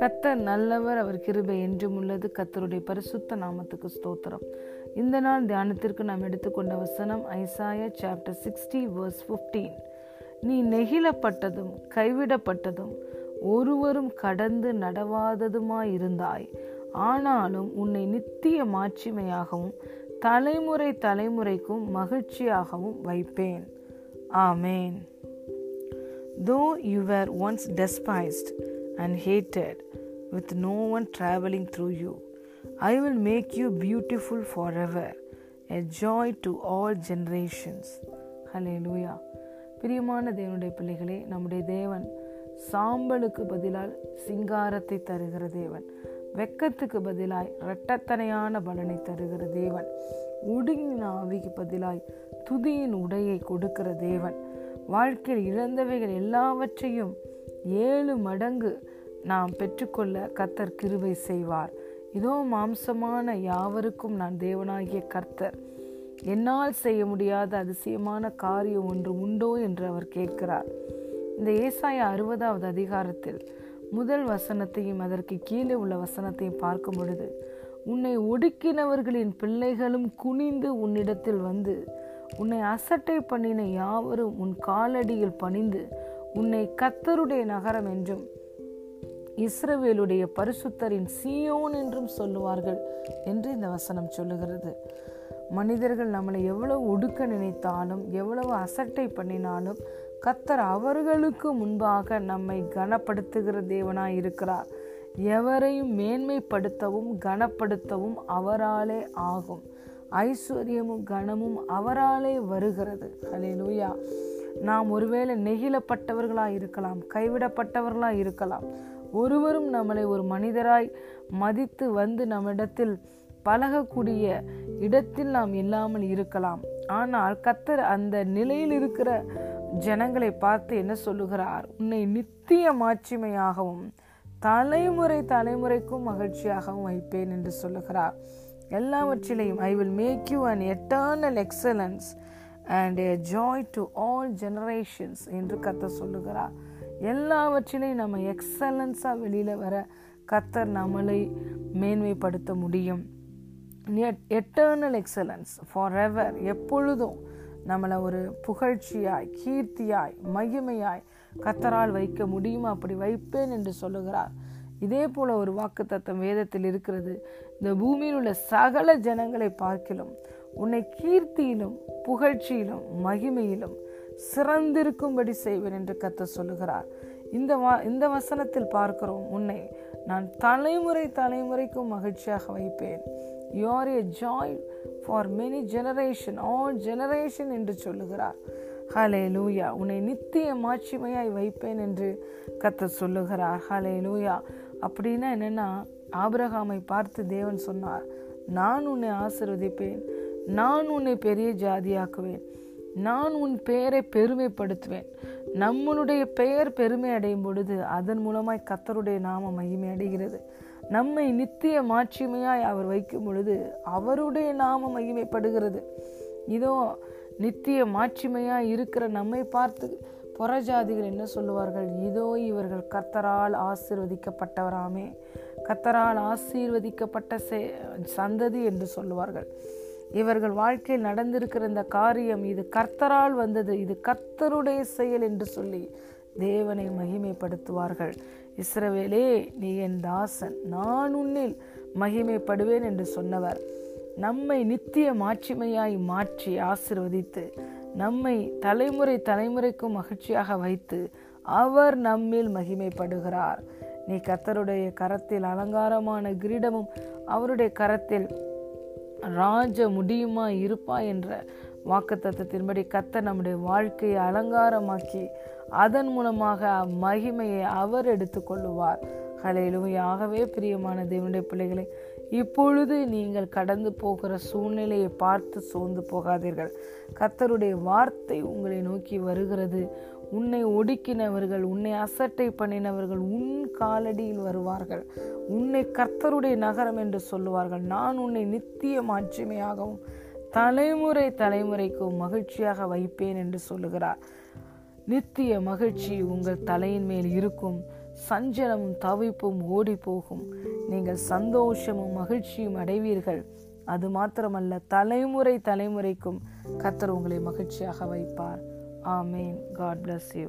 கத்தர் நல்லவர் அவர் கிருபை என்றும் உள்ளது. கத்தருடைய பரிசுத்த நாமத்துக்கு ஸ்தோத்திரம். இந்த நாள் தியானத்திற்கு நாம் எடுத்துக்கொண்ட வசனம் Isaiah chapter sixty verse fifteen நீ நெகிழப்பட்டதும் கைவிடப்பட்டதும் ஒருவரும் கடந்து நடவாததுமாயிருந்தாய். ஆனாலும் உன்னை நித்திய மாட்சிமையாகவும் தலைமுறை தலைமுறைக்கும் மகிழ்ச்சியாகவும் வைப்பேன். ஆமேன். Though you were once despised and hated, with no one traveling through you. I will make you beautiful forever, a joy to all generations. Hallelujah. பிரியமான தேவனுடைய பிள்ளைகளே நம்முடைய தேவன் சாம்பலுக்கு பதிலால் சிங்காரத்தை தருகிற தேவன் வெக்கத்துக்கு பதிலாய் இரட்டத்தனையான பலனை தருகிற தேவன் உடுங்கின ஆவிக்கு பதிலாய் துதியின் உடையை கொடுக்கிற தேவன் வாழ்க்கையில் இழந்தவைகள் எல்லாவற்றையும் ஏழு மடங்கு நாம் பெற்றுக்கொள்ள கர்த்தர் கிருபை செய்வார். இதோ மாம்சமான யாவருக்கும் நான் தேவனாகிய கர்த்தர். என்னால் செய்ய முடியாத அதிசயமான காரியம் ஒன்று உண்டோ என்று அவர் கேட்கிறார். இந்த ஏசாய அறுபதாவது அதிகாரத்தில் முதல் வசனத்தையும் அதற்கு கீழே உள்ள வசனத்தையும் பார்க்கும் பொழுது உன்னை ஒடுக்கினவர்களின் பிள்ளைகளும் குனிந்து உன்னிடத்தில் வந்து உன்னை அசட்டை பண்ணின யாவரும் உன் காலடியில் பணிந்து உன்னை கத்தருடைய நகரம் என்றும் இஸ்ரவேலுடைய பரிசுத்தரின் சியோன் என்றும் சொல்லுவார்கள் என்று இந்த வசனம் சொல்லுகிறது. மனிதர்கள் நம்மளை எவ்வளவு ஒடுக்க நினைத்தாலும் எவ்வளவு அசட்டை பண்ணினாலும் கத்தர் அவர்களுக்கு முன்பாக நம்மை கனப்படுத்துகிற தேவனாய் இருக்கிறார். எவரையும் மேன்மைப்படுத்தவும் கனப்படுத்தவும் அவராலே ஆகும். ஐஸ்வர்யமும் கனமும் அவராலே வருகிறது. ஹலே லூயா நாம் ஒருவேளை நெகிழப்பட்டவர்களாக இருக்கலாம் கைவிடப்பட்டவர்களாக இருக்கலாம். ஒருவரும் நம்மளை ஒரு மனிதராய் மதித்து வந்து நம்மிடத்தில் பழகக்கூடிய இடத்தில் நாம் இல்லாமல் இருக்கலாம். ஆனால் கத்தர் அந்த நிலையில் இருக்கிற ஜனங்களை பார்த்து என்ன சொல்லுகிறார்? உன்னை நித்திய மாட்சிமையாகவும் தலைமுறை தலைமுறைக்கும் மகிழ்ச்சியாகவும் வைப்பேன் என்று சொல்லுகிறார். எல்லாவற்றிலையும் I will make you an eternal excellence and a joy to all generations என்று கத்த சொல்லுகிறார். எல்லாவற்றிலையும் நம்ம எக்ஸலன்ஸாக வெளியில் வர கத்தர் நம்மளை மேன்மைப்படுத்த முடியும். எட்டர்னல் எக்ஸலன்ஸ் ஃபார் எவர் எப்பொழுதும் நம்மளை ஒரு புகழ்ச்சியாய் கீர்த்தியாய் மகிமையாய் கத்தரால் வைக்க முடியுமா? அப்படி வைப்பேன் என்று சொல்லுகிறார். இதே போல ஒரு வாக்கு தத்துவம் வேதத்தில் இருக்கிறது. இந்த பூமியில் உள்ள சகல ஜனங்களை பார்க்கிலும் உன்னை கீர்த்தியிலும் புகழ்ச்சியிலும் மகிமையிலும் சிறந்திருக்கும்படி செய்வேன் என்று கத்த சொல்லுகிறார். இந்த வா இந்த வசனத்தில் பார்க்கிறோம் உன்னை நான் தலைமுறை தலைமுறைக்கும் மகிழ்ச்சியாக வைப்பேன். You are a joy for many generation all generation என்று சொல்லுகிறார். ஹலே லூயா உன்னை நித்திய மாட்சிமையாய் வைப்பேன் என்று கத்த சொல்லுகிறார். ஹலே லூயா அப்படின்னா என்னென்னா ஆபிரகாமை பார்த்து தேவன் சொன்னார் நான் உன்னை ஆசிர்வதிப்பேன். நான் உன்னை பெரிய ஜாதியாக்குவேன். நான் உன் பெயரை பெருமைப்படுத்துவேன். நம்மளுடைய பெயர் பெருமை அடையும் பொழுது அதன் மூலமாய் கத்தருடைய நாம மகிமை அடைகிறது. நம்மை நித்திய மாட்சிமையாய் அவர் வைக்கும் பொழுது அவருடைய நாம மகிமைப்படுகிறது. இதோ நித்திய மாட்சிமையாய் இருக்கிற நம்மை பார்த்து புறஜாதிகள் என்ன சொல்லுவார்கள்? இதோ இவர்கள் கத்தரால் ஆசீர்வதிக்கப்பட்டவராமே. கத்தரால் ஆசீர்வதிக்கப்பட்ட சந்ததி என்று சொல்லுவார்கள். இவர்கள் வாழ்க்கையில் நடந்திருக்கிற இந்த காரியம் இது கர்த்தரால் வந்தது. இது கர்த்தருடைய செயல் என்று சொல்லி தேவனை மகிமைப்படுத்துவார்கள். இஸ்ரவேலே நீ என் தாசன். நான் உன்னில் மகிமைப்படுவேன் என்று சொன்னவர். நம்மை நித்திய மாட்சிமையாய் மாற்றி ஆசிர்வதித்து நம்மை தலைமுறை தலைமுறைக்கும் மகிழ்ச்சியாக வைத்து அவர் நம்மில் மகிமைப்படுகிறார். நீ கத்தருடைய கரத்தில் அலங்காரமான கிரீடமும் அவருடைய கரத்தில் ராஜ முடியுமா இருப்பா என்ற வாக்கு தத்துவத்தின்படி கத்த நம்முடைய வாழ்க்கையை அலங்காரமாக்கி அதன் மூலமாக மகிமையை அவர் எடுத்துக்கொள்ளுவார். ஹலையிலும் ஆகவே பிரியமான தேவனுடைய பிள்ளைகளை இப்பொழுது நீங்கள் கடந்து போகிற சூழ்நிலையை பார்த்து சோர்ந்து போகாதீர்கள். கத்தருடைய வார்த்தை உங்களை நோக்கி வருகிறது. உன்னை ஒடுக்கினவர்கள் உன்னை அசட்டை பண்ணினவர்கள் உன் காலடியில் வருவார்கள். உன்னை கர்த்தருடைய நகரம் என்று சொல்லுவார்கள். நான் உன்னை நித்திய மாட்சிமையாகவும் தலைமுறை தலைமுறைக்கும் மகிழ்ச்சியாக வைப்பேன் என்று சொல்லுகிறார். நித்திய மகிழ்ச்சி உங்கள் தலையின் மேல் இருக்கும். சஞ்சலமும் தவிப்பும் ஓடி போகும். நீங்கள் சந்தோஷமும் மகிழ்ச்சியும் அடைவீர்கள். அது மாத்திரமல்ல தலைமுறை தலைமுறைக்கும் கத்தர் உங்களை மகிழ்ச்சியாக வைப்பார். ஆமேன். God bless you